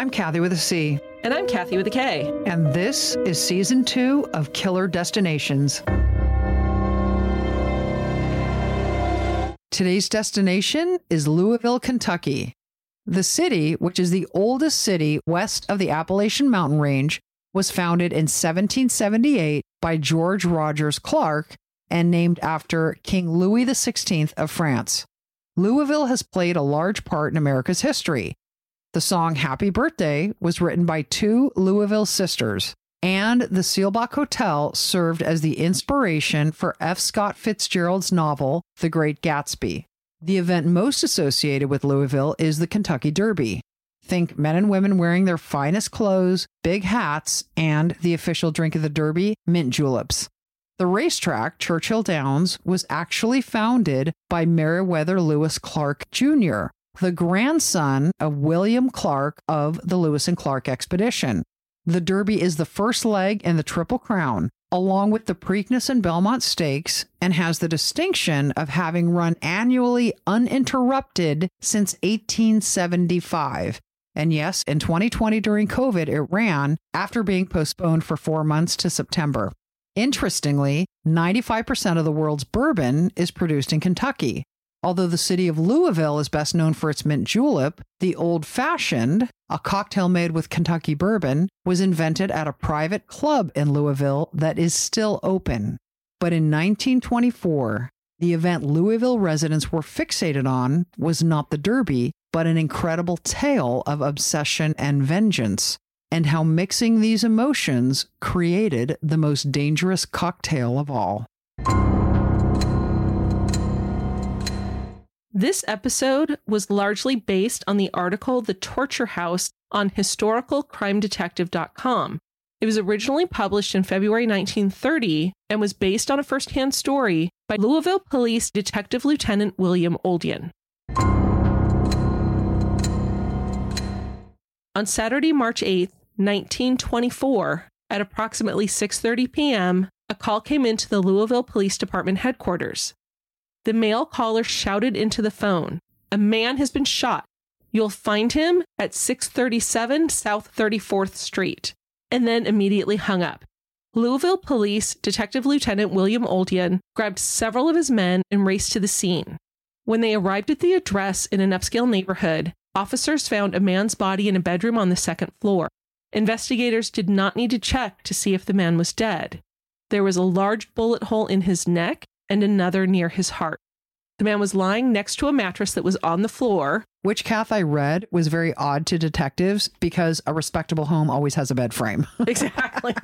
I'm Kathy with a C. And I'm Kathy with a K. And this is season two of Killer Destinations. Today's destination is Louisville, Kentucky. The city, which is the oldest city west of the Appalachian Mountain Range, was founded in 1778 by George Rogers Clark and named after King Louis XVI of France. Louisville has played a large part in America's history. The song Happy Birthday was written by two Louisville sisters, and the Seelbach Hotel served as the inspiration for F. Scott Fitzgerald's novel, The Great Gatsby. The event most associated with Louisville is the Kentucky Derby. Think men and women wearing their finest clothes, big hats, and the official drink of the Derby, mint juleps. The racetrack, Churchill Downs, was actually founded by Meriwether Lewis Clark Jr., the grandson of William Clark of the Lewis and Clark expedition. The Derby is the first leg in the Triple Crown, along with the Preakness and Belmont Stakes, and has the distinction of having run annually uninterrupted since 1875. And yes, in 2020 during COVID, it ran after being postponed for four months to September. Interestingly, 95% of the world's bourbon is produced in Kentucky. Although the city of Louisville is best known for its mint julep, the old fashioned, a cocktail made with Kentucky bourbon, was invented at a private club in Louisville that is still open. But in 1924, the event Louisville residents were fixated on was not the Derby, but an incredible tale of obsession and vengeance, and how mixing these emotions created the most dangerous cocktail of all. This episode was largely based on the article The Torture House on historicalcrimedetective.com. It was originally published in February 1930 and was based on a firsthand story by Louisville Police Detective Lieutenant William Oldian. On Saturday, March 8, 1924, at approximately 6:30 p.m., a call came into the Louisville Police Department headquarters. The male caller shouted into the phone, "A man has been shot. You'll find him at 637 South 34th Street." And then immediately hung up. Louisville Police Detective Lieutenant William Oldian grabbed several of his men and raced to the scene. When they arrived at the address in an upscale neighborhood, officers found a man's body in a bedroom on the second floor. Investigators did not need to check to see if the man was dead. There was a large bullet hole in his neck and another near his heart. The man was lying next to a mattress that was on the floor. Which Kath I read was very odd to detectives because a respectable home always has a bed frame. exactly.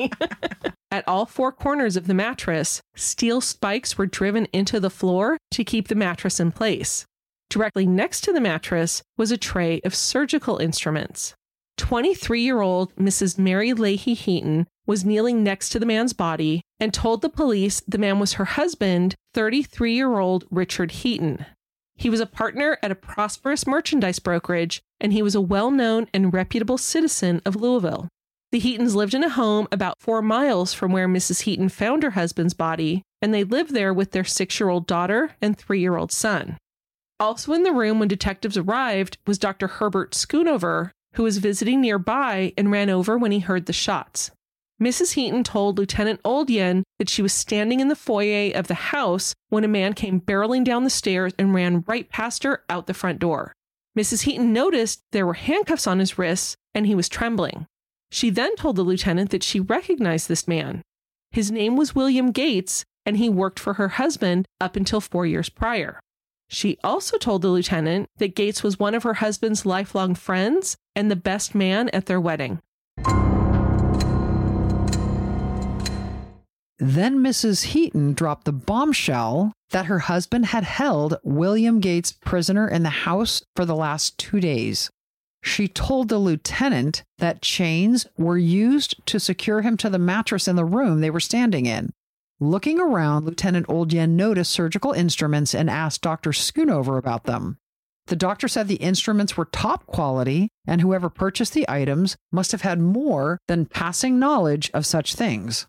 At all four corners of the mattress, steel spikes were driven into the floor to keep the mattress in place. Directly next to the mattress was a tray of surgical instruments. 23 year old Mrs. Mary Leahy Heaton was kneeling next to the man's body and told the police the man was her husband, 33 year old Richard Heaton. He was a partner at a prosperous merchandise brokerage, and he was a well known and reputable citizen of Louisville. The Heatons lived in a home about four miles from where Mrs. Heaton found her husband's body, and they lived there with their six year old daughter and three year old son. Also in the room when detectives arrived was Dr. Herbert Schoonover, who was visiting nearby and ran over when he heard the shots. Mrs. Heaton told Lieutenant Oldian that she was standing in the foyer of the house when a man came barreling down the stairs and ran right past her out the front door. Mrs. Heaton noticed there were handcuffs on his wrists and he was trembling. She then told the lieutenant that she recognized this man. His name was William Gates, and he worked for her husband up until four years prior. She also told the lieutenant that Gates was one of her husband's lifelong friends and the best man at their wedding. Then Mrs. Heaton dropped the bombshell that her husband had held William Gates prisoner in the house for the last two days. She told the lieutenant that chains were used to secure him to the mattress in the room they were standing in. Looking around, Lieutenant Oldian noticed surgical instruments and asked Dr. Schoonover about them. The doctor said the instruments were top quality, and whoever purchased the items must have had more than passing knowledge of such things.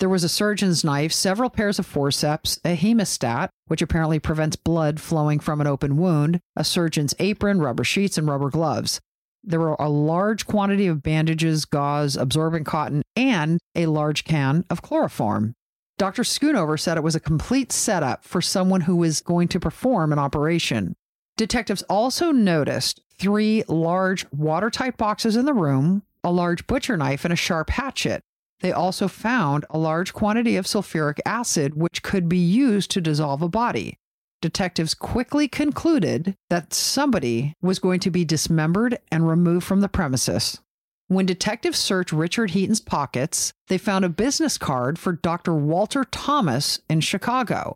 There was a surgeon's knife, several pairs of forceps, a hemostat, which apparently prevents blood flowing from an open wound, a surgeon's apron, rubber sheets, and rubber gloves. There were a large quantity of bandages, gauze, absorbent cotton, and a large can of chloroform. Dr. Schoonover said it was a complete setup for someone who was going to perform an operation. Detectives also noticed three large watertight boxes in the room, a large butcher knife, and a sharp hatchet. They also found a large quantity of sulfuric acid, which could be used to dissolve a body. Detectives quickly concluded that somebody was going to be dismembered and removed from the premises. When detectives searched Richard Heaton's pockets, they found a business card for Dr. Walter Thomas in Chicago.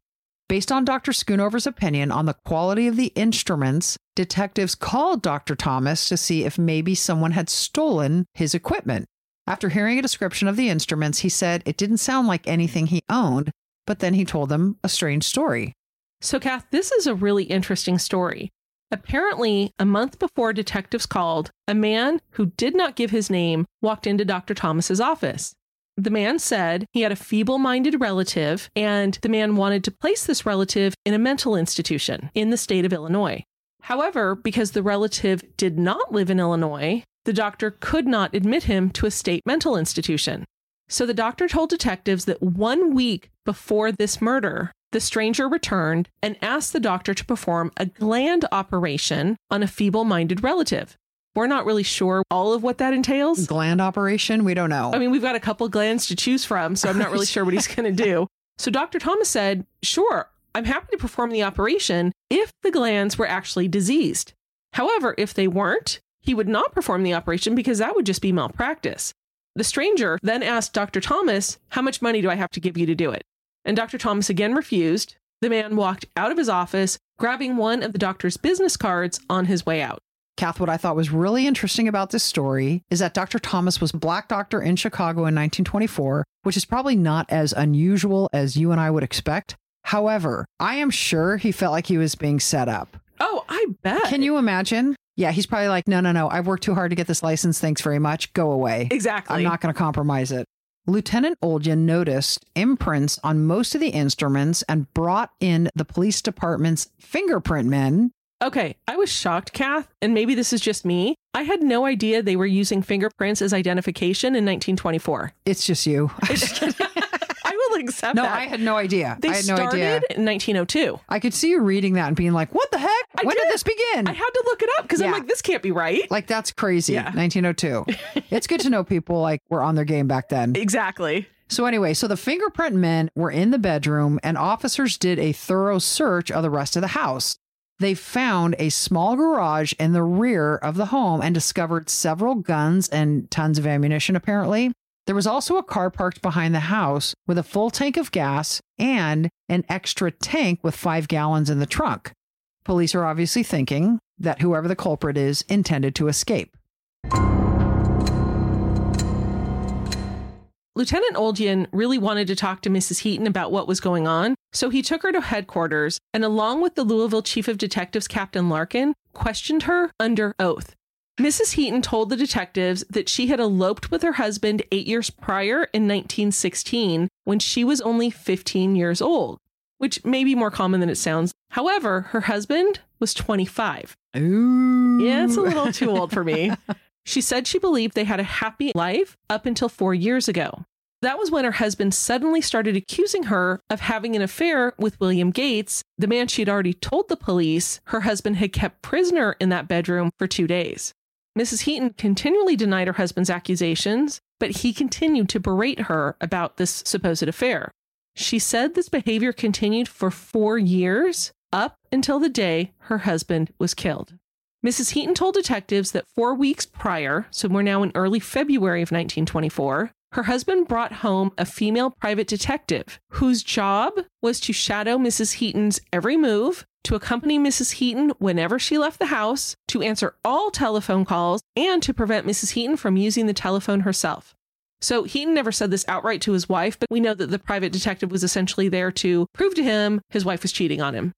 Based on Dr. Schoonover's opinion on the quality of the instruments, detectives called Dr. Thomas to see if maybe someone had stolen his equipment. After hearing a description of the instruments, he said it didn't sound like anything he owned, but then he told them a strange story. So, Kath, this is a really interesting story. Apparently, a month before detectives called, a man who did not give his name walked into Dr. Thomas's office. The man said he had a feeble minded relative, and the man wanted to place this relative in a mental institution in the state of Illinois. However, because the relative did not live in Illinois, the doctor could not admit him to a state mental institution. So the doctor told detectives that one week before this murder, the stranger returned and asked the doctor to perform a gland operation on a feeble minded relative. We're not really sure all of what that entails. Gland operation? We don't know. I mean, we've got a couple glands to choose from, so I'm not really sure what he's going to do. So Dr. Thomas said, Sure, I'm happy to perform the operation if the glands were actually diseased. However, if they weren't, he would not perform the operation because that would just be malpractice. The stranger then asked Dr. Thomas, How much money do I have to give you to do it? And Dr. Thomas again refused. The man walked out of his office, grabbing one of the doctor's business cards on his way out. Kath, what I thought was really interesting about this story is that Dr. Thomas was a black doctor in Chicago in 1924, which is probably not as unusual as you and I would expect. However, I am sure he felt like he was being set up. Oh, I bet. Can you imagine? Yeah, he's probably like, no, no, no, I've worked too hard to get this license. Thanks very much. Go away. Exactly. I'm not going to compromise it. Lieutenant Oljan noticed imprints on most of the instruments and brought in the police department's fingerprint men. Okay, I was shocked, Kath, and maybe this is just me. I had no idea they were using fingerprints as identification in 1924. It's just you. Accept no, that. I had no idea. they I had no started idea. in 1902. I could see you reading that and being like, what the heck? I when did did. this begin? I had to look it up because I'm like, this can't be right. like, that's crazy. Yeah. 1902. it's good to know people like were on their game back then. Exactly. So, anyway, so the fingerprint men were in the bedroom and officers did a thorough search of the rest of the house. They found a small garage in the rear of the home and discovered several guns and tons of ammunition, apparently. There was also a car parked behind the house with a full tank of gas and an extra tank with five gallons in the trunk. Police are obviously thinking that whoever the culprit is intended to escape. Lieutenant Oldian really wanted to talk to Mrs. Heaton about what was going on, so he took her to headquarters and, along with the Louisville Chief of Detectives, Captain Larkin, questioned her under oath. Mrs. Heaton told the detectives that she had eloped with her husband eight years prior in 1916 when she was only 15 years old, which may be more common than it sounds. However, her husband was 25. Ooh. Yeah, it's a little too old for me. She said she believed they had a happy life up until four years ago. That was when her husband suddenly started accusing her of having an affair with William Gates, the man she had already told the police her husband had kept prisoner in that bedroom for two days. Mrs. Heaton continually denied her husband's accusations, but he continued to berate her about this supposed affair. She said this behavior continued for four years, up until the day her husband was killed. Mrs. Heaton told detectives that four weeks prior, so we're now in early February of 1924, her husband brought home a female private detective whose job was to shadow Mrs. Heaton's every move, to accompany Mrs. Heaton whenever she left the house, to answer all telephone calls, and to prevent Mrs. Heaton from using the telephone herself. So Heaton never said this outright to his wife, but we know that the private detective was essentially there to prove to him his wife was cheating on him.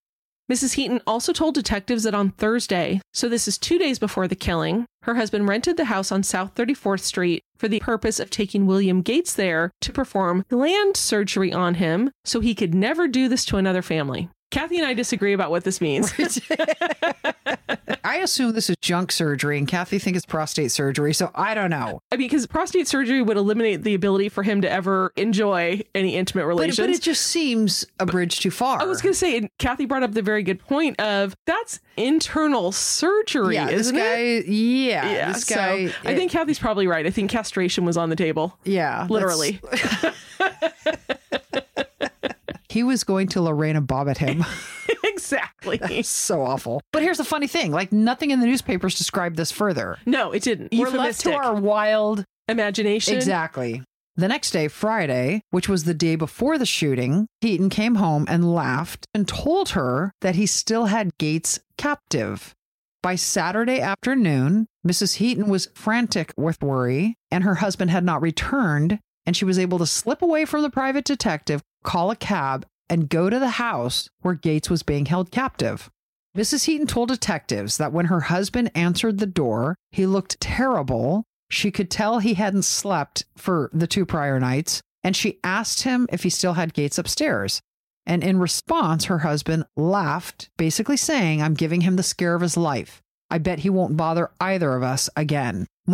Mrs. Heaton also told detectives that on Thursday, so this is two days before the killing, her husband rented the house on South 34th Street for the purpose of taking William Gates there to perform gland surgery on him so he could never do this to another family. Kathy and I disagree about what this means. I assume this is junk surgery, and Kathy thinks it's prostate surgery, so I don't know. I mean, because prostate surgery would eliminate the ability for him to ever enjoy any intimate But, relations. but it just seems a bridge too far. I was going to say, and Kathy brought up the very good point of that's internal surgery, yeah, isn't guy, it? Yeah, Yeah, this so guy. I think Kathy's probably right. I think castration was on the table, yeah, literally. he was going to Lorena at him. exactly. so awful. But here's the funny thing: like nothing in the newspapers described this further. No, it didn't. We're left to our wild imagination. Exactly. The next day, Friday, which was the day before the shooting, Heaton came home and laughed and told her that he still had Gates captive. By Saturday afternoon, Mrs. Heaton was frantic with worry, and her husband had not returned, and she was able to slip away from the private detective, call a cab, and go to the house where Gates was being held captive. Mrs. Heaton told detectives that when her husband answered the door, he looked terrible. She could tell he hadn't slept for the two prior nights, and she asked him if he still had Gates upstairs. And in response, her husband laughed, basically saying, I'm giving him the scare of his life. I bet he won't bother either of us again.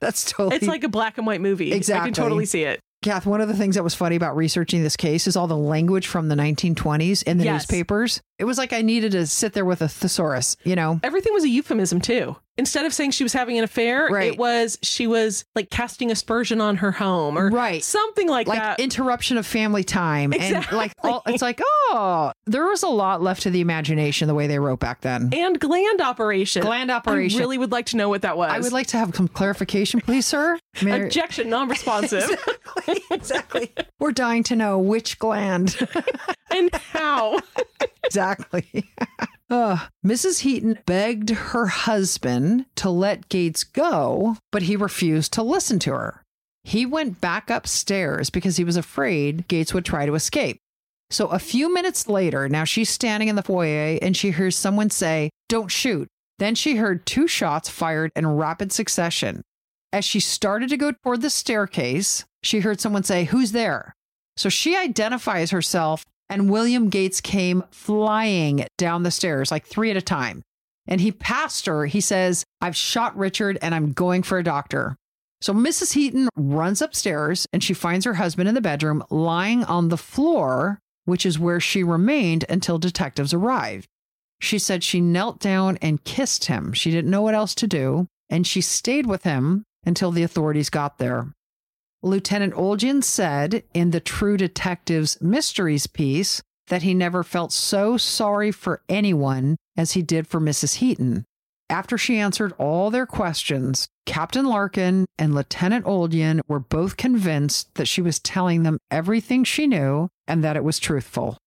That's totally. It's like a black and white movie. Exactly. I can totally see it. Kath, one of the things that was funny about researching this case is all the language from the 1920s in the Yes. newspapers. It was like I needed to sit there with a thesaurus, you know? Everything was a euphemism too. Instead of saying she was having an affair, Right. it was she was like casting aspersion on her home or Right. something like, like that. interruption of family time and like all, it's like oh there was a lot left to the imagination the way they wrote back then and gland operation. Gland operation. I really would like to know what that was. i would like to have some clarification please sir mean, Objection, non-responsive. exactly, exactly we're dying to know which gland and how? exactly Uh, Mrs. Heaton begged her husband to let Gates go, but he refused to listen to her. He went back upstairs because he was afraid Gates would try to escape. So a few minutes later, now she's standing in the foyer and she hears someone say, Don't shoot. Then she heard two shots fired in rapid succession. As she started to go toward the staircase, she heard someone say, Who's there? So she identifies herself, and William Gates came flying down the stairs, like three at a time. And he passed her. He says, I've shot Richard and I'm going for a doctor. So Mrs. Heaton runs upstairs and she finds her husband in the bedroom lying on the floor, which is where she remained until detectives arrived. She said she knelt down and kissed him. She didn't know what else to do, and she stayed with him until the authorities got there. Lieutenant Olgin said in the True Detectives Mysteries piece that he never felt so sorry for anyone as he did for Mrs. Heaton. After she answered all their questions, Captain Larkin and Lieutenant Olgin were both convinced that she was telling them everything she knew and that it was truthful.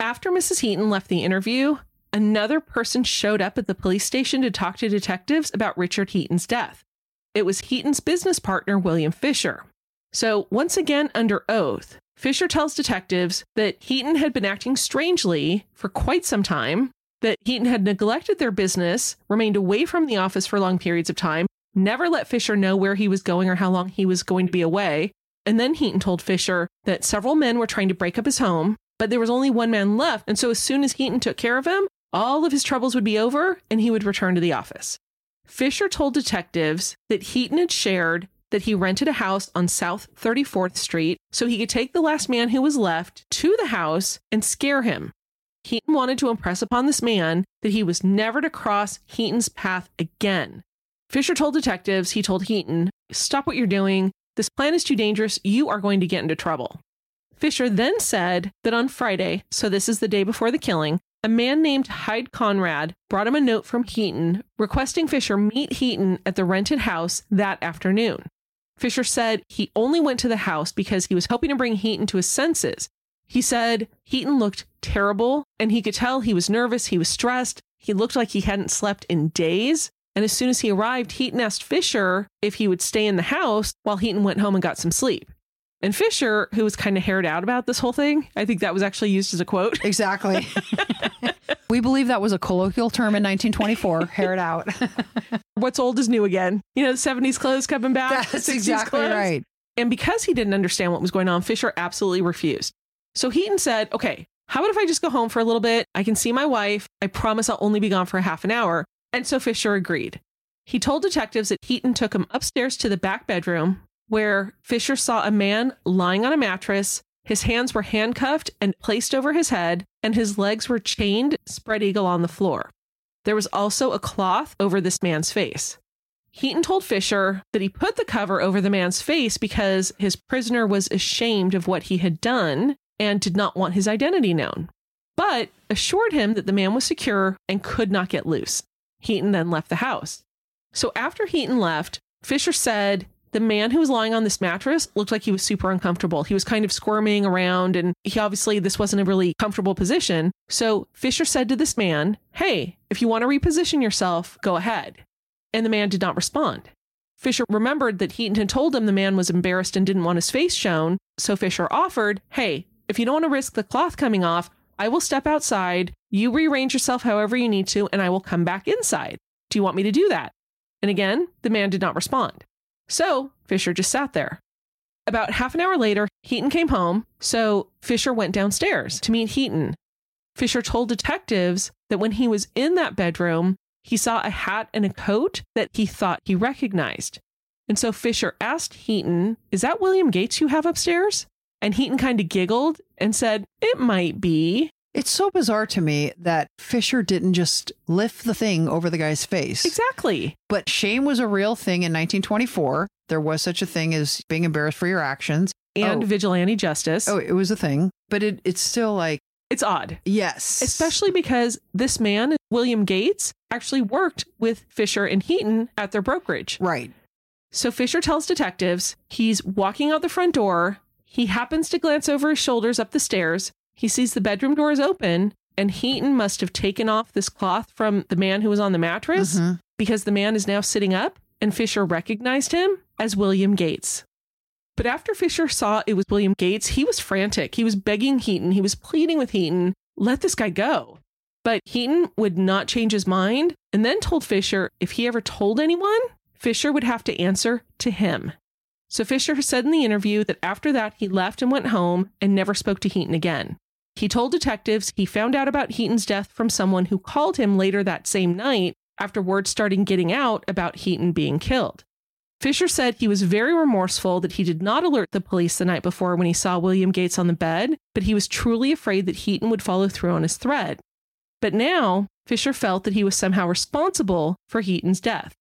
After Mrs. Heaton left the interview, another person showed up at the police station to talk to detectives about Richard Heaton's death. It was Heaton's business partner, William Fisher. So, once again, under oath, Fisher tells detectives that Heaton had been acting strangely for quite some time, that Heaton had neglected their business, remained away from the office for long periods of time, never let Fisher know where he was going or how long he was going to be away. And then Heaton told Fisher that several men were trying to break up his home, but there was only one man left. And so as soon as Heaton took care of him, all of his troubles would be over and he would return to the office. Fisher told detectives that Heaton had shared that he rented a house on South 34th Street so he could take the last man who was left to the house and scare him. Heaton wanted to impress upon this man that he was never to cross Heaton's path again. Fisher told detectives, he told Heaton, Stop what you're doing. This plan is too dangerous. You are going to get into trouble. Fisher then said that on Friday, so this is the day before the killing, a man named Hyde Conrad brought him a note from Heaton requesting Fisher meet Heaton at the rented house that afternoon. Fisher said he only went to the house because he was hoping to bring Heaton to his senses. He said Heaton looked terrible and he could tell he was nervous, he was stressed, he looked like he hadn't slept in days. And as soon as he arrived, Heaton asked Fisher if he would stay in the house while Heaton went home and got some sleep. And Fisher, who was kind of haired out about this whole thing, I think that was actually used as a quote. Exactly. we believe that was a colloquial term in 1924, hair it out. What's old is new again. You know, the 70s clothes coming back. That's exactly clothes. right. And because he didn't understand what was going on, Fisher absolutely refused. So Heaton said, okay, how about if I just go home for a little bit? I can see my wife. I promise I'll only be gone for a half an hour. And so Fisher agreed. He told detectives that Heaton took him upstairs to the back bedroom where Fisher saw a man lying on a mattress. His hands were handcuffed and placed over his head, and his legs were chained spread eagle on the floor. There was also a cloth over this man's face. Heaton told Fisher that he put the cover over the man's face because his prisoner was ashamed of what he had done and did not want his identity known, but assured him that the man was secure and could not get loose. Heaton then left the house. So after Heaton left, Fisher said the man who was lying on this mattress looked like he was super uncomfortable. He was kind of squirming around, and he obviously, this wasn't a really comfortable position. So Fisher said to this man, Hey, if you want to reposition yourself, go ahead and the man did not respond. Fisher remembered that Heaton had told him the man was embarrassed and didn't want his face shown, so Fisher offered, Hey, if you don't want to risk the cloth coming off, I will step outside, you rearrange yourself however you need to, and I will come back inside. Do you want me to do that? And again, the man did not respond. So Fisher just sat there. About half an hour later, Heaton came home, so Fisher went downstairs to meet Heaton. Fisher told detectives that when he was in that bedroom, he saw a hat and a coat that he thought he recognized. And so Fisher asked Heaton, Is that William Gates you have upstairs? And Heaton kind of giggled and said, It might be. It's so bizarre to me that Fisher didn't just lift the thing over the guy's face. Exactly. But shame was a real thing in 1924. There was such a thing as being embarrassed for your actions. And Oh. vigilante justice. Oh, it was a thing. But it, it's still like, It's odd. yes. Especially because this man, William Gates, actually worked with Fisher and Heaton at their brokerage. Right. So Fisher tells detectives he's walking out the front door. He happens to glance over his shoulders up the stairs. He sees the bedroom door is open, and Heaton must have taken off this cloth from the man who was on the mattress Mhm. because the man is now sitting up, and Fisher recognized him as William Gates. But after Fisher saw it was William Gates, he was frantic. He was begging Heaton, he was pleading with Heaton, let this guy go. But Heaton would not change his mind and then told Fisher if he ever told anyone, Fisher would have to answer to him. So Fisher said in the interview that after that, he left and went home and never spoke to Heaton again. He told detectives he found out about Heaton's death from someone who called him later that same night after word started getting out about Heaton being killed. Fisher said he was very remorseful that he did not alert the police the night before when he saw William Gates on the bed, but he was truly afraid that Heaton would follow through on his threat. But now, Fisher felt that he was somehow responsible for Heaton's death.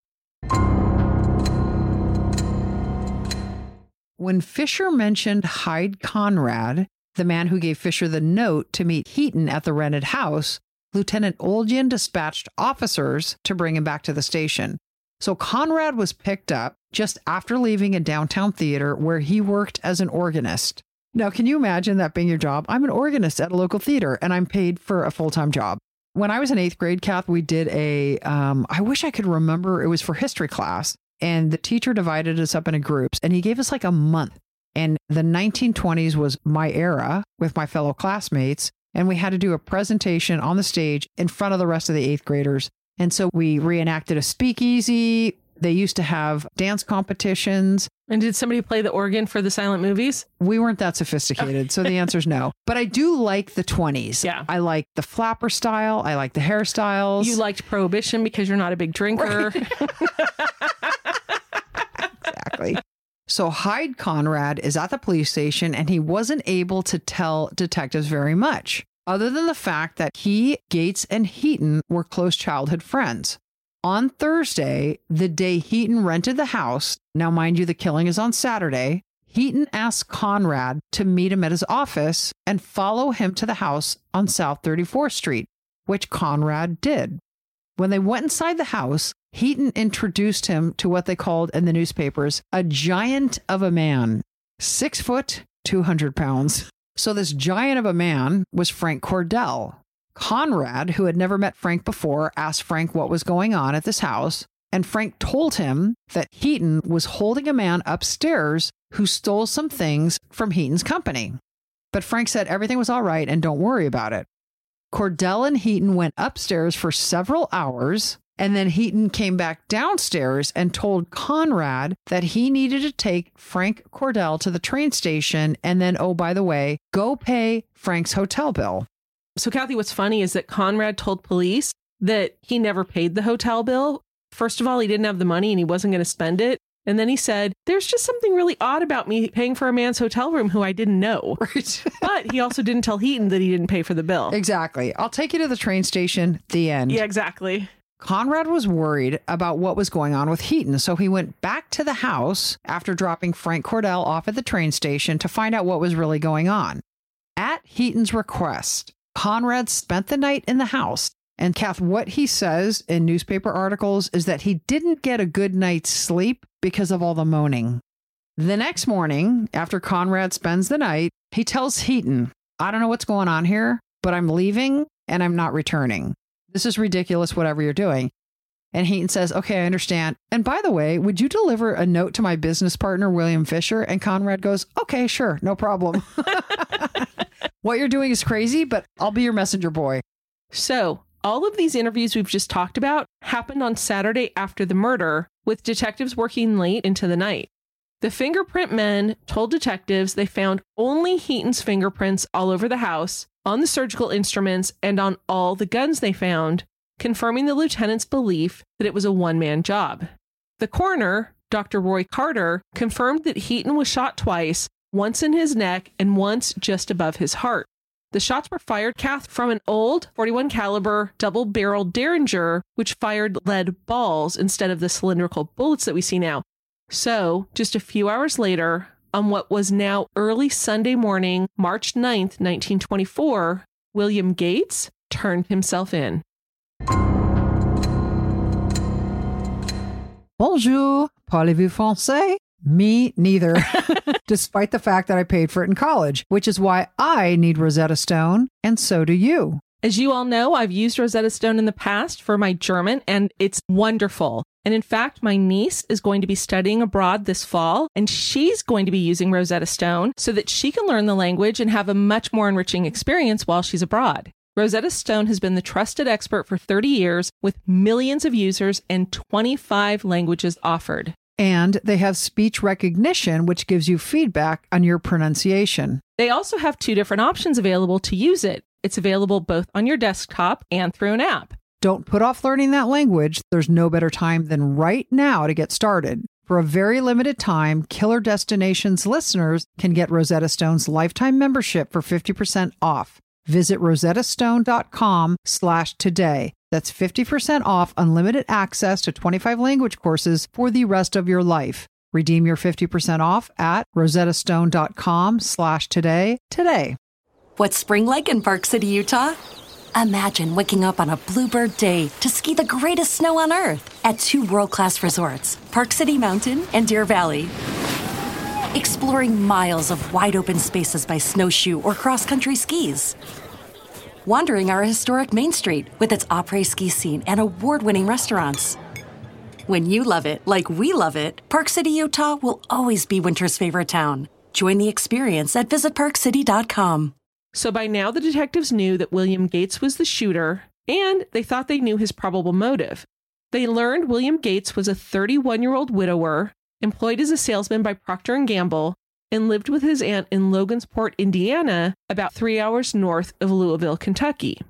When Fisher mentioned Hyde Conrad, the man who gave Fisher the note to meet Heaton at the rented house, Lieutenant Olgian dispatched officers to bring him back to the station. So Conrad was picked up just after leaving a downtown theater where he worked as an organist. Now, can you imagine that being your job? I'm an organist at a local theater and I'm paid for a full time job. When I was in eighth grade, Kath, we did a, um, I wish I could remember, it was for history class. And the teacher divided us up into groups and he gave us like a month. And the 1920s was my era with my fellow classmates. And we had to do a presentation on the stage in front of the rest of the eighth graders. And so we reenacted a speakeasy. They used to have dance competitions. And did somebody play the organ for the silent movies? We weren't that sophisticated. So the answer is no. But I do like the 20s. Yeah. I like the flapper style. I like the hairstyles. You liked prohibition because you're not a big drinker. exactly. So Hyde Conrad is at the police station and he wasn't able to tell detectives very much, other than the fact that he, Gates, and Heaton were close childhood friends. On Thursday, the day Heaton rented the house, now mind you, the killing is on Saturday, Heaton asked Conrad to meet him at his office and follow him to the house on South 34th Street, which Conrad did. When they went inside the house, Heaton introduced him to what they called in the newspapers a giant of a man, six foot, 200 pounds. So, this giant of a man was Frank Cordell. Conrad, who had never met Frank before, asked Frank what was going on at this house. And Frank told him that Heaton was holding a man upstairs who stole some things from Heaton's company. But Frank said everything was all right and don't worry about it. Cordell and Heaton went upstairs for several hours And then Heaton came back downstairs and told Conrad that he needed to take Frank Cordell to the train station and then, oh, by the way, go pay Frank's hotel bill. So, Kathy, what's funny is that Conrad told police that he never paid the hotel bill. First of all, he didn't have the money and he wasn't going to spend it. And then he said, There's just something really odd about me paying for a man's hotel room who I didn't know. Right. But he also didn't tell Heaton that he didn't pay for the bill. exactly. I'll take you to the train station. The end. Yeah, exactly. Conrad was worried about what was going on with Heaton, so he went back to the house after dropping Frank Cordell off at the train station to find out what was really going on. At Heaton's request, Conrad spent the night in the house. And Kath, what he says in newspaper articles is that he didn't get a good night's sleep because of all the moaning. The next morning, after Conrad spends the night, he tells Heaton, I don't know what's going on here, but I'm leaving and I'm not returning. This is ridiculous, whatever you're doing. And Heaton says, Okay, I understand. And by the way, would you deliver a note to my business partner, William Fisher? And Conrad goes, Okay, sure, no problem. what you're doing is crazy, but I'll be your messenger boy. So, all of these interviews we've just talked about happened on Saturday after the murder, with detectives working late into the night. The fingerprint men told detectives they found only Heaton's fingerprints all over the house, on the surgical instruments, and on all the guns they found, confirming the lieutenant's belief that it was a one man job. The coroner, Dr. Roy Carter, confirmed that Heaton was shot twice, once in his neck and once just above his heart. The shots were fired, Kath, from an old 41 caliber double-barreled Derringer, which fired lead balls instead of the cylindrical bullets that we see now. So, just a few hours later, on what was now early Sunday morning, March 9th, 1924, William Gates turned himself in. Bonjour, parlez-vous français? Me neither, despite the fact that I paid for it in college, which is why I need Rosetta Stone, and so do you. As you all know, I've used Rosetta Stone in the past for my German, and it's wonderful. And in fact, my niece is going to be studying abroad this fall, and she's going to be using Rosetta Stone so that she can learn the language and have a much more enriching experience while she's abroad. Rosetta Stone has been the trusted expert for 30 years with millions of users and 25 languages offered. And they have speech recognition, which gives you feedback on your pronunciation. They also have two different options available to use it. It's available both on your desktop and through an app. Don't put off learning that language. There's no better time than right now to get started. For a very limited time, Killer Destinations listeners can get Rosetta Stone's lifetime membership for 50% off. Visit rosettastone.com slash today. That's 50% off unlimited access to 25 language courses for the rest of your life. Redeem your 50% off at rosettastone.com slash today today. What's spring like in Park City, Utah? Imagine waking up on a bluebird day to ski the greatest snow on earth at two world class resorts, Park City Mountain and Deer Valley. Exploring miles of wide open spaces by snowshoe or cross country skis. Wandering our historic Main Street with its après ski scene and award winning restaurants. When you love it like we love it, Park City, Utah will always be winter's favorite town. Join the experience at visitparkcity.com. So by now, the detectives knew that William Gates was the shooter, and they thought they knew his probable motive. They learned William Gates was a 31 year old widower, employed as a salesman by Procter and Gamble, and lived with his aunt in Logansport, Indiana, about three hours north of Louisville, Kentucky.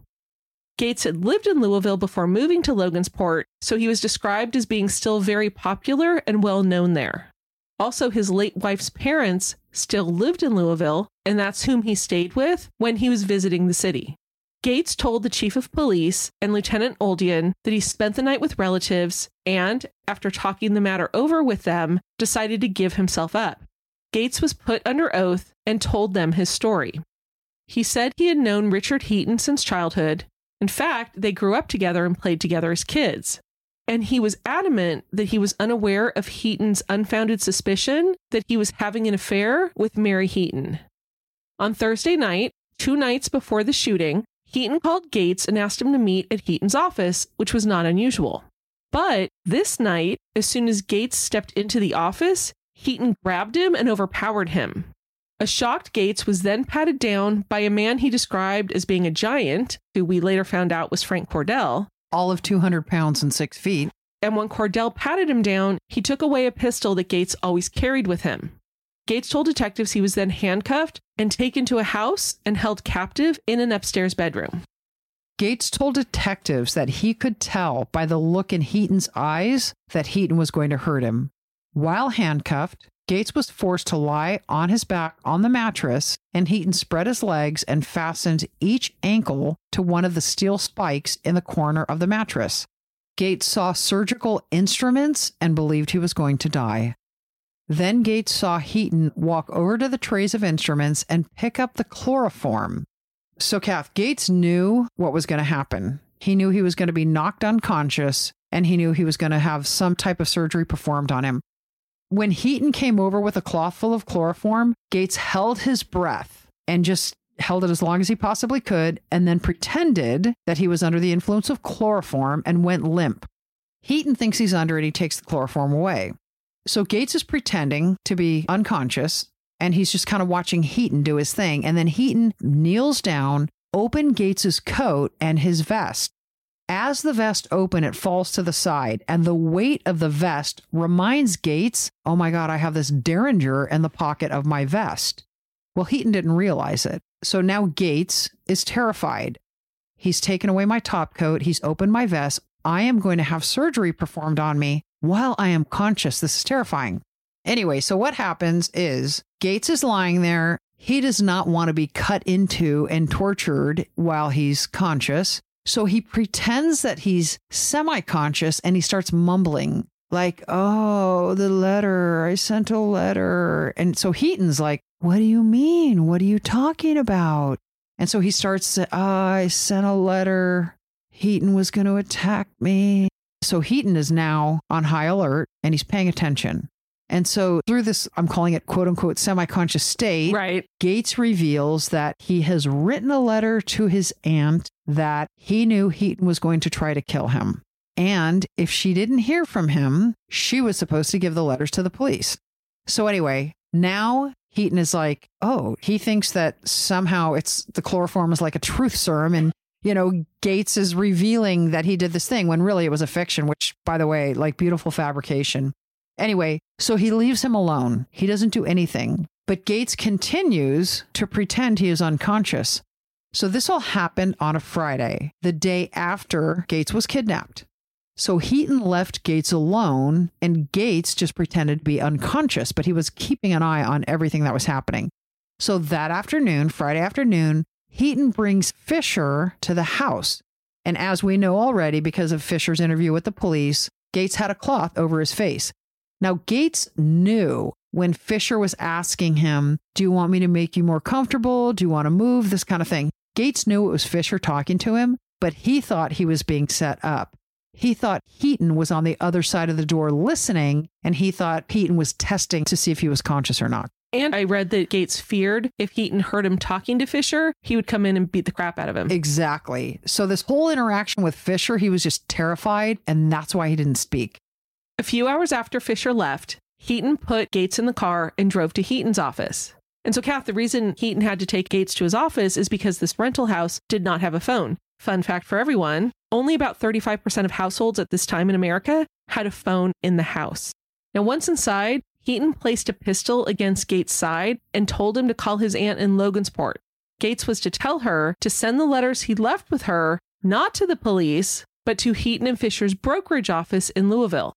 Gates had lived in Louisville before moving to Logansport, so he was described as being still very popular and well known there. Also, his late wife's parents still lived in Louisville, and that's whom he stayed with when he was visiting the city. Gates told the chief of police and Lieutenant Oldian that he spent the night with relatives and, after talking the matter over with them, decided to give himself up. Gates was put under oath and told them his story. He said he had known Richard Heaton since childhood. In fact, they grew up together and played together as kids. And he was adamant that he was unaware of Heaton's unfounded suspicion that he was having an affair with Mary Heaton. On Thursday night, two nights before the shooting, Heaton called Gates and asked him to meet at Heaton's office, which was not unusual. But this night, as soon as Gates stepped into the office, Heaton grabbed him and overpowered him. A shocked Gates was then patted down by a man he described as being a giant, who we later found out was Frank Cordell, all of 200 pounds and six feet. And when Cordell patted him down, he took away a pistol that Gates always carried with him. Gates told detectives he was then handcuffed and taken to a house and held captive in an upstairs bedroom. Gates told detectives that he could tell by the look in Heaton's eyes that Heaton was going to hurt him. While handcuffed, Gates was forced to lie on his back on the mattress, and Heaton spread his legs and fastened each ankle to one of the steel spikes in the corner of the mattress. Gates saw surgical instruments and believed he was going to die. Then Gates saw Heaton walk over to the trays of instruments and pick up the chloroform. So, Kath, Gates knew what was going to happen. He knew he was going to be knocked unconscious and he knew he was going to have some type of surgery performed on him. When Heaton came over with a cloth full of chloroform, Gates held his breath and just held it as long as he possibly could and then pretended that he was under the influence of chloroform and went limp. Heaton thinks he's under it. He takes the chloroform away. So Gates is pretending to be unconscious and he's just kind of watching Heaton do his thing. And then Heaton kneels down, open Gates's coat and his vest. As the vest open, it falls to the side, and the weight of the vest reminds Gates, oh my God, I have this derringer in the pocket of my vest. Well, Heaton didn't realize it. So now Gates is terrified. He's taken away my top coat, he's opened my vest. I am going to have surgery performed on me while I am conscious. This is terrifying. Anyway, so what happens is Gates is lying there. He does not want to be cut into and tortured while he's conscious. So he pretends that he's semi conscious and he starts mumbling, like, oh, the letter, I sent a letter. And so Heaton's like, what do you mean? What are you talking about? And so he starts, oh, I sent a letter. Heaton was going to attack me. So Heaton is now on high alert and he's paying attention. And so, through this, I'm calling it quote unquote semi conscious state, Right. Gates reveals that he has written a letter to his aunt that he knew Heaton was going to try to kill him. And if she didn't hear from him, she was supposed to give the letters to the police. So, anyway, now Heaton is like, oh, he thinks that somehow it's the chloroform is like a truth serum. And, you know, Gates is revealing that he did this thing when really it was a fiction, which, by the way, like beautiful fabrication. Anyway, so he leaves him alone. He doesn't do anything. But Gates continues to pretend he is unconscious. So this all happened on a Friday, the day after Gates was kidnapped. So Heaton left Gates alone, and Gates just pretended to be unconscious, but he was keeping an eye on everything that was happening. So that afternoon, Friday afternoon, Heaton brings Fisher to the house. And as we know already, because of Fisher's interview with the police, Gates had a cloth over his face. Now, Gates knew when Fisher was asking him, Do you want me to make you more comfortable? Do you want to move? This kind of thing. Gates knew it was Fisher talking to him, but he thought he was being set up. He thought Heaton was on the other side of the door listening, and he thought Heaton was testing to see if he was conscious or not. And I read that Gates feared if Heaton heard him talking to Fisher, he would come in and beat the crap out of him. Exactly. So, this whole interaction with Fisher, he was just terrified, and that's why he didn't speak. A few hours after Fisher left, Heaton put Gates in the car and drove to Heaton's office. And so, Kath, the reason Heaton had to take Gates to his office is because this rental house did not have a phone. Fun fact for everyone only about 35% of households at this time in America had a phone in the house. Now, once inside, Heaton placed a pistol against Gates' side and told him to call his aunt in Logansport. Gates was to tell her to send the letters he left with her not to the police, but to Heaton and Fisher's brokerage office in Louisville.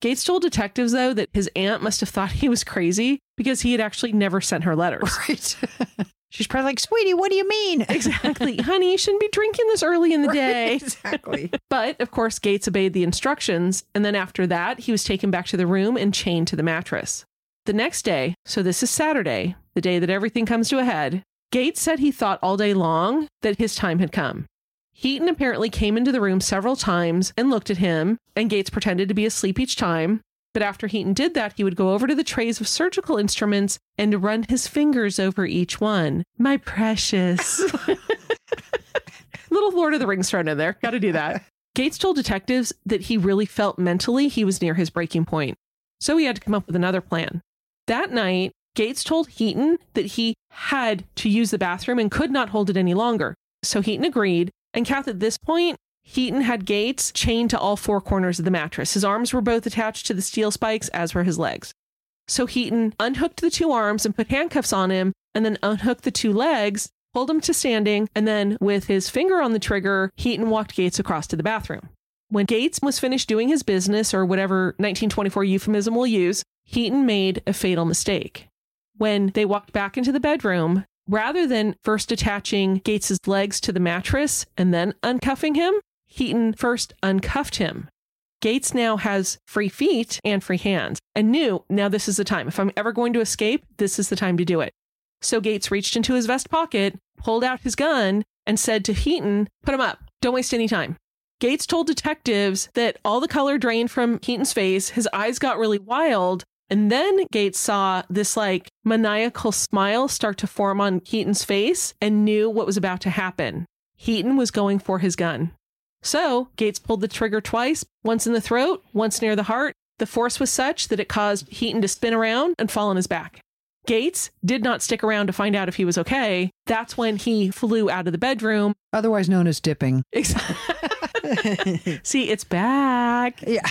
Gates told detectives, though, that his aunt must have thought he was crazy because he had actually never sent her letters. Right. She's probably like, Sweetie, what do you mean? exactly. Honey, you shouldn't be drinking this early in the day. exactly. But of course, Gates obeyed the instructions. And then after that, he was taken back to the room and chained to the mattress. The next day, so this is Saturday, the day that everything comes to a head, Gates said he thought all day long that his time had come. Heaton apparently came into the room several times and looked at him, and Gates pretended to be asleep each time. But after Heaton did that, he would go over to the trays of surgical instruments and run his fingers over each one. My precious. Little Lord of the Rings thrown in there. Got to do that. Gates told detectives that he really felt mentally he was near his breaking point. So he had to come up with another plan. That night, Gates told Heaton that he had to use the bathroom and could not hold it any longer. So Heaton agreed. And Kath, at this point, Heaton had Gates chained to all four corners of the mattress. His arms were both attached to the steel spikes, as were his legs. So Heaton unhooked the two arms and put handcuffs on him, and then unhooked the two legs, pulled him to standing, and then with his finger on the trigger, Heaton walked Gates across to the bathroom. When Gates was finished doing his business, or whatever 1924 euphemism we'll use, Heaton made a fatal mistake. When they walked back into the bedroom, rather than first attaching Gates's legs to the mattress and then uncuffing him, Heaton first uncuffed him. Gates now has free feet and free hands and knew now this is the time. If I'm ever going to escape, this is the time to do it. So Gates reached into his vest pocket, pulled out his gun, and said to Heaton, Put him up. Don't waste any time. Gates told detectives that all the color drained from Heaton's face, his eyes got really wild, and then Gates saw this like maniacal smile start to form on Heaton's face and knew what was about to happen. Heaton was going for his gun. So Gates pulled the trigger twice, once in the throat, once near the heart. The force was such that it caused Heaton to spin around and fall on his back. Gates did not stick around to find out if he was okay. That's when he flew out of the bedroom. Otherwise known as dipping. See, it's back. Yeah.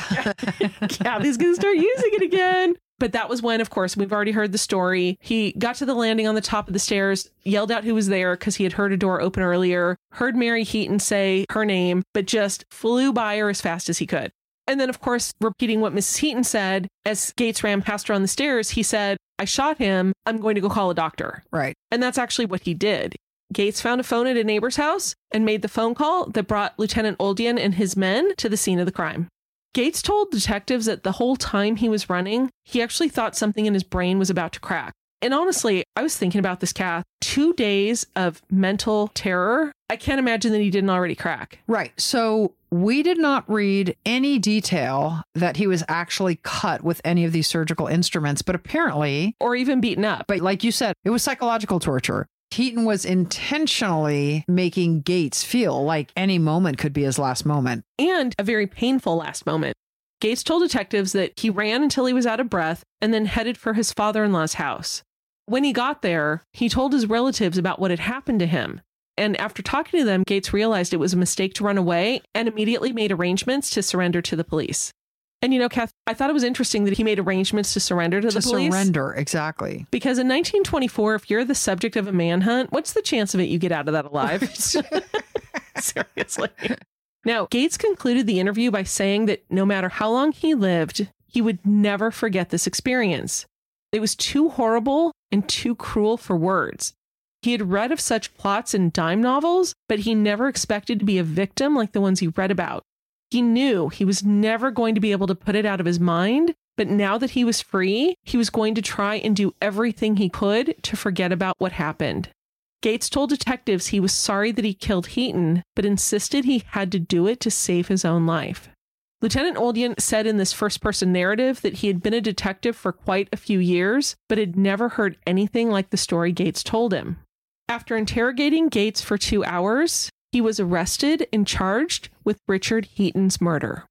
Kathy's going to start using it again. But that was when, of course, we've already heard the story. He got to the landing on the top of the stairs, yelled out who was there because he had heard a door open earlier, heard Mary Heaton say her name, but just flew by her as fast as he could. And then, of course, repeating what Mrs. Heaton said, as Gates ran past her on the stairs, he said, I shot him. I'm going to go call a doctor. right. And that's actually what he did. Gates found a phone at a neighbor's house and made the phone call that brought Lieutenant Oldian and his men to the scene of the crime. Gates told detectives that the whole time he was running, he actually thought something in his brain was about to crack. And honestly, I was thinking about this, Kath. Two days of mental terror. I can't imagine that he didn't already crack. Right. So we did not read any detail that he was actually cut with any of these surgical instruments, but apparently, Or even beaten up. but like you said, it was psychological torture. Heaton was intentionally making Gates feel like any moment could be his last moment. and a very painful last moment. Gates told detectives that he ran until he was out of breath and then headed for his father in law's house. When he got there, he told his relatives about what had happened to him. And after talking to them, Gates realized it was a mistake to run away and immediately made arrangements to surrender to the police. And you know, Kath, I thought it was interesting that he made arrangements to surrender to, To the police. surrender, exactly. Because in 1924, if you're the subject of a manhunt, what's the chance of it you get out of that alive? Seriously. Now, Gates concluded the interview by saying that no matter how long he lived, he would never forget this experience. It was too horrible and too cruel for words. He had read of such plots in dime novels, but he never expected to be a victim like the ones he read about. He knew he was never going to be able to put it out of his mind, but now that he was free, he was going to try and do everything he could to forget about what happened. Gates told detectives he was sorry that he killed Heaton, but insisted he had to do it to save his own life. Lieutenant Oldian said in this first person narrative that he had been a detective for quite a few years, but had never heard anything like the story Gates told him. After interrogating Gates for two hours, he was arrested and charged with Richard Heaton's murder.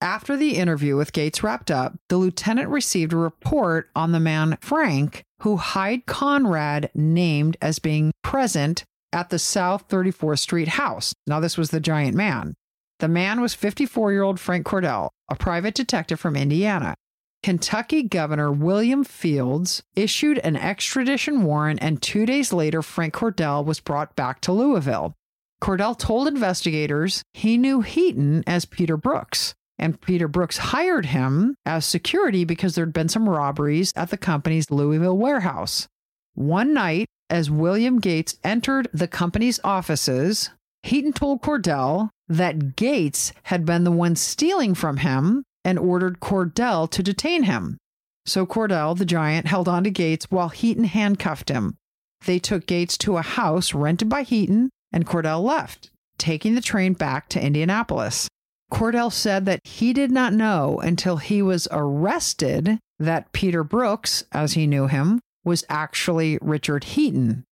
After the interview with Gates wrapped up, the lieutenant received a report on the man Frank, who Hyde Conrad named as being present at the South 34th Street house. Now, this was the giant man. The man was 54 year old Frank Cordell, a private detective from Indiana. Kentucky Governor William Fields issued an extradition warrant, and two days later, Frank Cordell was brought back to Louisville. Cordell told investigators he knew Heaton as Peter Brooks, and Peter Brooks hired him as security because there'd been some robberies at the company's Louisville warehouse. One night, as William Gates entered the company's offices, Heaton told Cordell that Gates had been the one stealing from him and ordered Cordell to detain him. So Cordell, the giant, held on to Gates while Heaton handcuffed him. They took Gates to a house rented by Heaton, and Cordell left, taking the train back to Indianapolis. Cordell said that he did not know until he was arrested that Peter Brooks, as he knew him, was actually Richard Heaton.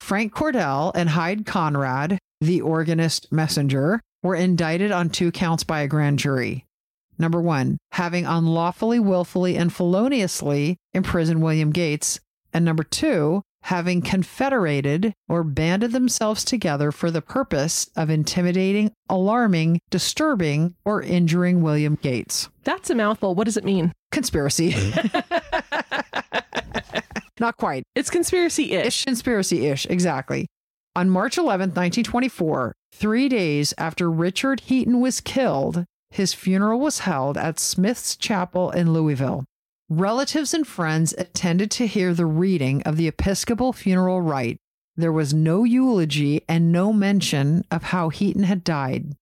Frank Cordell and Hyde Conrad, the organist messenger, were indicted on two counts by a grand jury. Number one, having unlawfully, willfully, and feloniously imprisoned William Gates. And number two, having confederated or banded themselves together for the purpose of intimidating, alarming, disturbing, or injuring William Gates. That's a mouthful. What does it mean? Conspiracy. Not quite. It's conspiracy ish. Ish conspiracy ish, exactly. On March 11th, 1924, three days after Richard Heaton was killed, his funeral was held at Smith's Chapel in Louisville. Relatives and friends attended to hear the reading of the Episcopal funeral rite. There was no eulogy and no mention of how Heaton had died.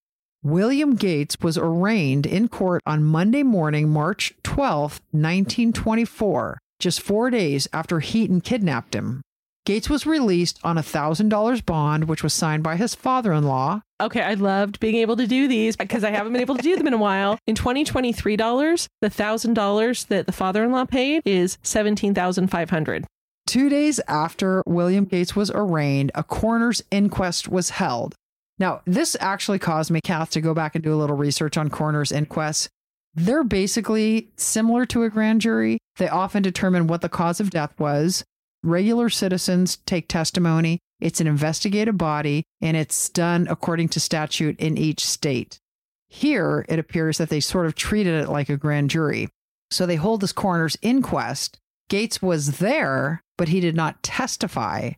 William Gates was arraigned in court on Monday morning, March 12, 1924, just four days after Heaton kidnapped him. Gates was released on a $1,000 bond, which was signed by his father in law. Okay, I loved being able to do these because I haven't been able to do them in a while. In 2023 dollars, the $1,000 that the father-in-law paid is 17,500. Two days after William Gates was arraigned, a coroner's inquest was held. Now, this actually caused me, Kath, to go back and do a little research on coroner's inquests. They're basically similar to a grand jury. They often determine what the cause of death was, regular citizens take testimony. It's an investigative body and it's done according to statute in each state. Here, it appears that they sort of treated it like a grand jury. So they hold this coroner's inquest. Gates was there, but he did not testify.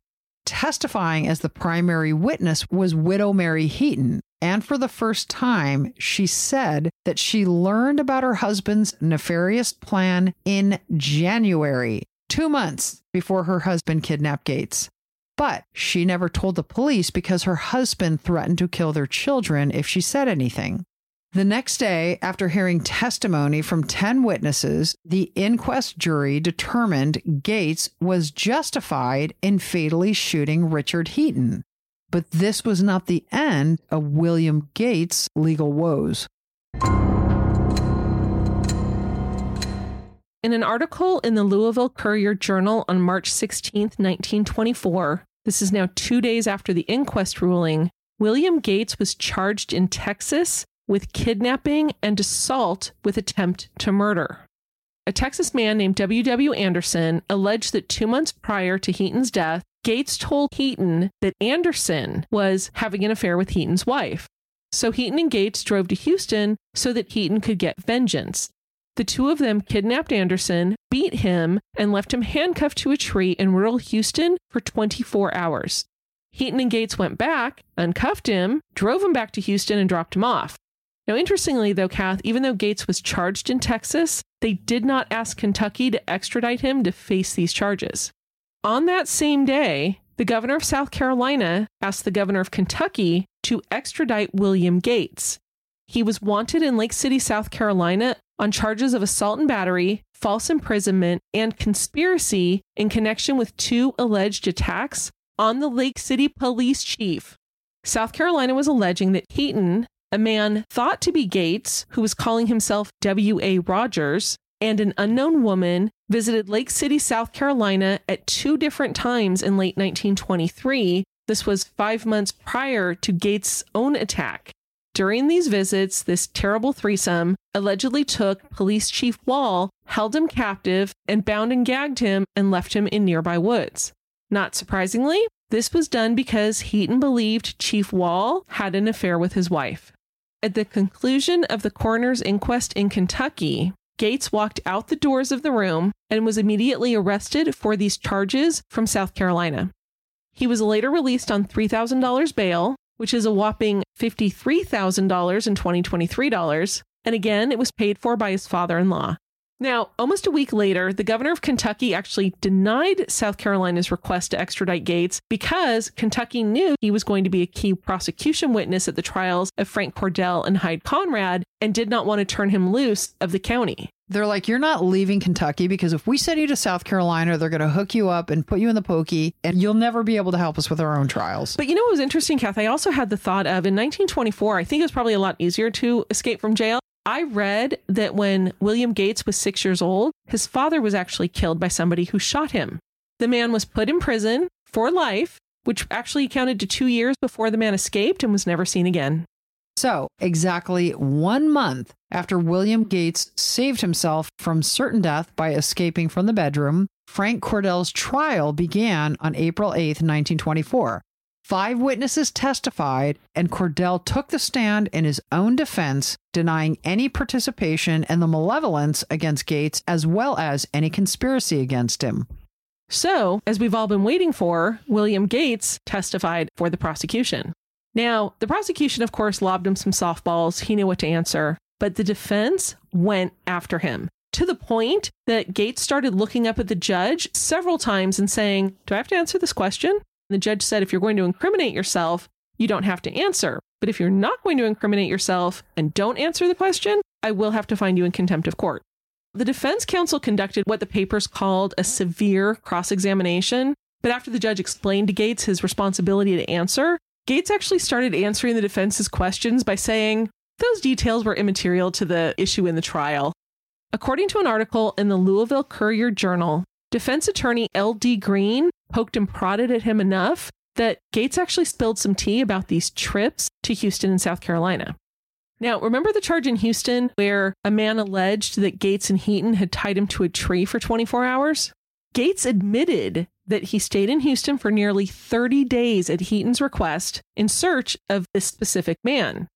Testifying as the primary witness was widow Mary Heaton. And for the first time, she said that she learned about her husband's nefarious plan in January two months before her husband kidnapped Gates. But she never told the police because her husband threatened to kill their children if she said anything. The next day, after hearing testimony from 10 witnesses, the inquest jury determined Gates was justified in fatally shooting Richard Heaton. But this was not the end of William Gates' legal woes. In an article in the Louisville Courier Journal on March 16, 1924, this is now two days after the inquest ruling, William Gates was charged in Texas with kidnapping and assault with attempt to murder. A Texas man named W. W. Anderson alleged that two months prior to Heaton's death, Gates told Heaton that Anderson was having an affair with Heaton's wife. So Heaton and Gates drove to Houston so that Heaton could get vengeance. The two of them kidnapped Anderson, beat him, and left him handcuffed to a tree in rural Houston for 24 hours. Heaton and Gates went back, uncuffed him, drove him back to Houston, and dropped him off. Now, interestingly, though, Kath, even though Gates was charged in Texas, they did not ask Kentucky to extradite him to face these charges. On that same day, the governor of South Carolina asked the governor of Kentucky to extradite William Gates. He was wanted in Lake City, South Carolina on charges of assault and battery, false imprisonment, and conspiracy in connection with two alleged attacks on the Lake City police chief. South Carolina was alleging that Heaton, a man thought to be Gates, who was calling himself W.A. Rogers, and an unknown woman visited Lake City, South Carolina at two different times in late 1923. This was five months prior to Gates' own attack. During these visits, this terrible threesome allegedly took Police Chief Wall, held him captive, and bound and gagged him and left him in nearby woods. Not surprisingly, this was done because Heaton believed Chief Wall had an affair with his wife. At the conclusion of the coroner's inquest in Kentucky, Gates walked out the doors of the room and was immediately arrested for these charges from South Carolina. He was later released on $3,000 bail which is a whopping $53,000 in 2023 dollars. And again, it was paid for by his father in law. Now, almost a week later, the governor of Kentucky actually denied South Carolina's request to extradite Gates because Kentucky knew he was going to be a key prosecution witness at the trials of Frank Cordell and Hyde Conrad and did not want to turn him loose of the county. They're like, you're not leaving Kentucky because if we send you to South Carolina, they're going to hook you up and put you in the pokey, and you'll never be able to help us with our own trials. But you know what was interesting, Kath? I also had the thought of in 1924, I think it was probably a lot easier to escape from jail I read that when William Gates was six years old, his father was actually killed by somebody who shot him. The man was put in prison for life, which actually counted to two years before the man escaped and was never seen again. So, exactly one month after William Gates saved himself from certain death by escaping from the bedroom, Frank Cordell's trial began on April 8, 1924. Five witnesses testified, and Cordell took the stand in his own defense, denying any participation in the malevolence against Gates as well as any conspiracy against him. So, as we've all been waiting for, William Gates testified for the prosecution. Now, the prosecution, of course, lobbed him some softballs. He knew what to answer, but the defense went after him to the point that Gates started looking up at the judge several times and saying, Do I have to answer this question? The judge said, if you're going to incriminate yourself, you don't have to answer. But if you're not going to incriminate yourself and don't answer the question, I will have to find you in contempt of court. The defense counsel conducted what the papers called a severe cross examination. But after the judge explained to Gates his responsibility to answer, Gates actually started answering the defense's questions by saying those details were immaterial to the issue in the trial. According to an article in the Louisville Courier Journal, defense attorney L.D. Green poked and prodded at him enough that Gates actually spilled some tea about these trips to Houston and South Carolina. Now, remember the charge in Houston where a man alleged that Gates and Heaton had tied him to a tree for 24 hours? Gates admitted that he stayed in Houston for nearly 30 days at Heaton's request in search of this specific man.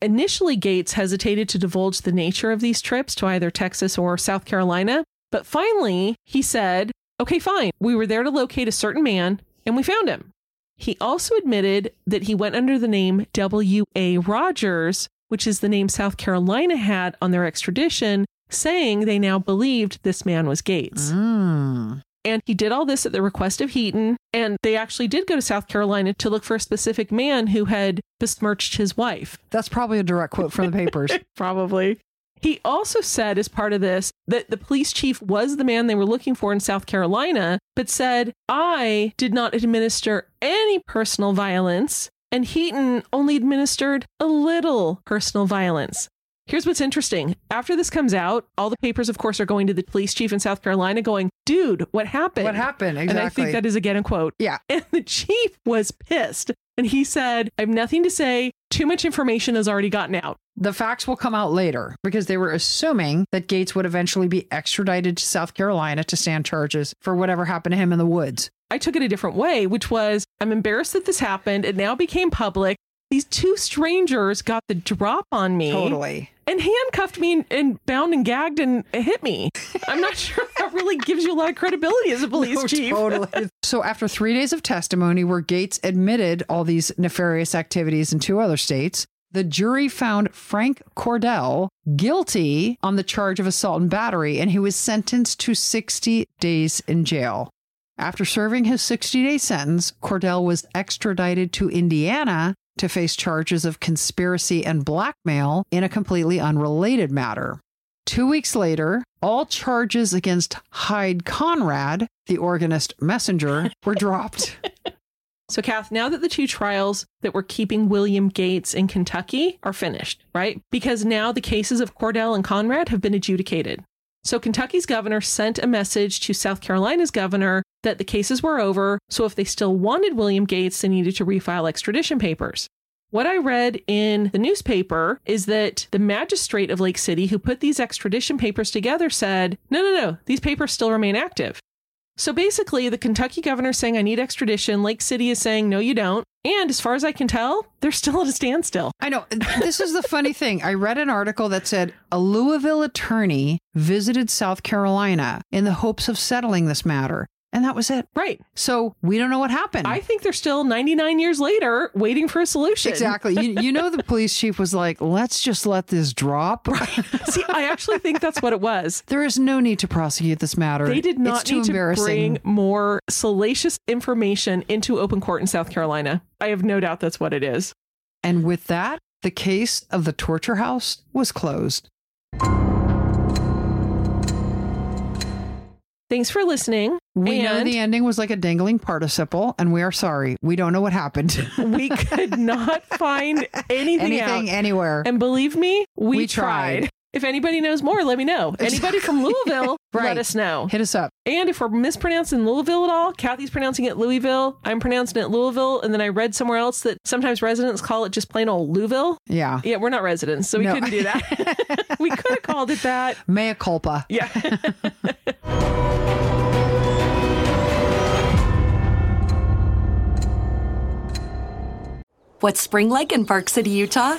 Initially, Gates hesitated to divulge the nature of these trips to either Texas or South Carolina, but finally he said Okay, fine. We were there to locate a certain man and we found him. He also admitted that he went under the name W.A. Rogers, which is the name South Carolina had on their extradition, saying they now believed this man was Gates. Mm. And he did all this at the request of Heaton. And they actually did go to South Carolina to look for a specific man who had besmirched his wife. That's probably a direct quote from the papers. Probably. He also said, as part of this, that the police chief was the man they were looking for in South Carolina, but said, I did not administer any personal violence, and Heaton only administered a little personal violence. Here's what's interesting. After this comes out, all the papers, of course, are going to the police chief in South Carolina going, dude, what happened? What happened? Exactly. And I think that is again a quote. Yeah. And the chief was pissed. And he said, I have nothing to say. Too much information has already gotten out. The facts will come out later because they were assuming that Gates would eventually be extradited to South Carolina to stand charges for whatever happened to him in the woods. I took it a different way, which was I'm embarrassed that this happened. It now became public. These two strangers got the drop on me. Totally. And handcuffed me and, bound and gagged and hit me. I'm not sure that really gives you a lot of credibility as a police No, chief. Totally. so, after three days of testimony where Gates admitted all these nefarious activities in two other states, the jury found Frank Cordell guilty on the charge of assault and battery, and he was sentenced to 60 days in jail. After serving his 60 day sentence, Cordell was extradited to Indiana to face charges of conspiracy and blackmail in a completely unrelated matter. Two weeks later, all charges against Hyde Conrad, the organist messenger, were dropped. So, Kath, now that the two trials that were keeping William Gates in Kentucky are finished, right? Because now the cases of Cordell and Conrad have been adjudicated. So, Kentucky's governor sent a message to South Carolina's governor that the cases were over. So, if they still wanted William Gates, they needed to refile extradition papers. What I read in the newspaper is that the magistrate of Lake City who put these extradition papers together said, no, no, no, these papers still remain active. So basically, the Kentucky governor saying, I need extradition. Lake City is saying, no, you don't. And as far as I can tell, they're still at a standstill. I know. This is the funny thing. I read an article that said a Louisville attorney visited South Carolina in the hopes of settling this matter. And that was it. Right. So we don't know what happened. I think they're still 99 years later waiting for a solution. Exactly. You, you know, the police chief was like, let's just let this drop. Right. See, I actually think that's what it was. There is no need to prosecute this matter. They did not it's too need to bring more salacious information into open court in South Carolina. I have no doubt that's what it is. And with that, the case of the torture house was closed. Thanks for listening. We know the ending was like a dangling participle, and we are sorry. We don't know what happened. we could not find anything, out. Anywhere. And believe me, we, We tried. tried. If anybody knows more, let me know. Anybody from Louisville, right. let us know. Hit us up. And if we're mispronouncing Louisville at all, Kathy's pronouncing it Louisville. I'm pronouncing it Louisville. And then I read somewhere else that sometimes residents call it just plain old Louisville. Yeah. Yeah, we're not residents, so we no. couldn't do that. we could have called it that. Mea culpa. Yeah. What's spring like in Park City, Utah?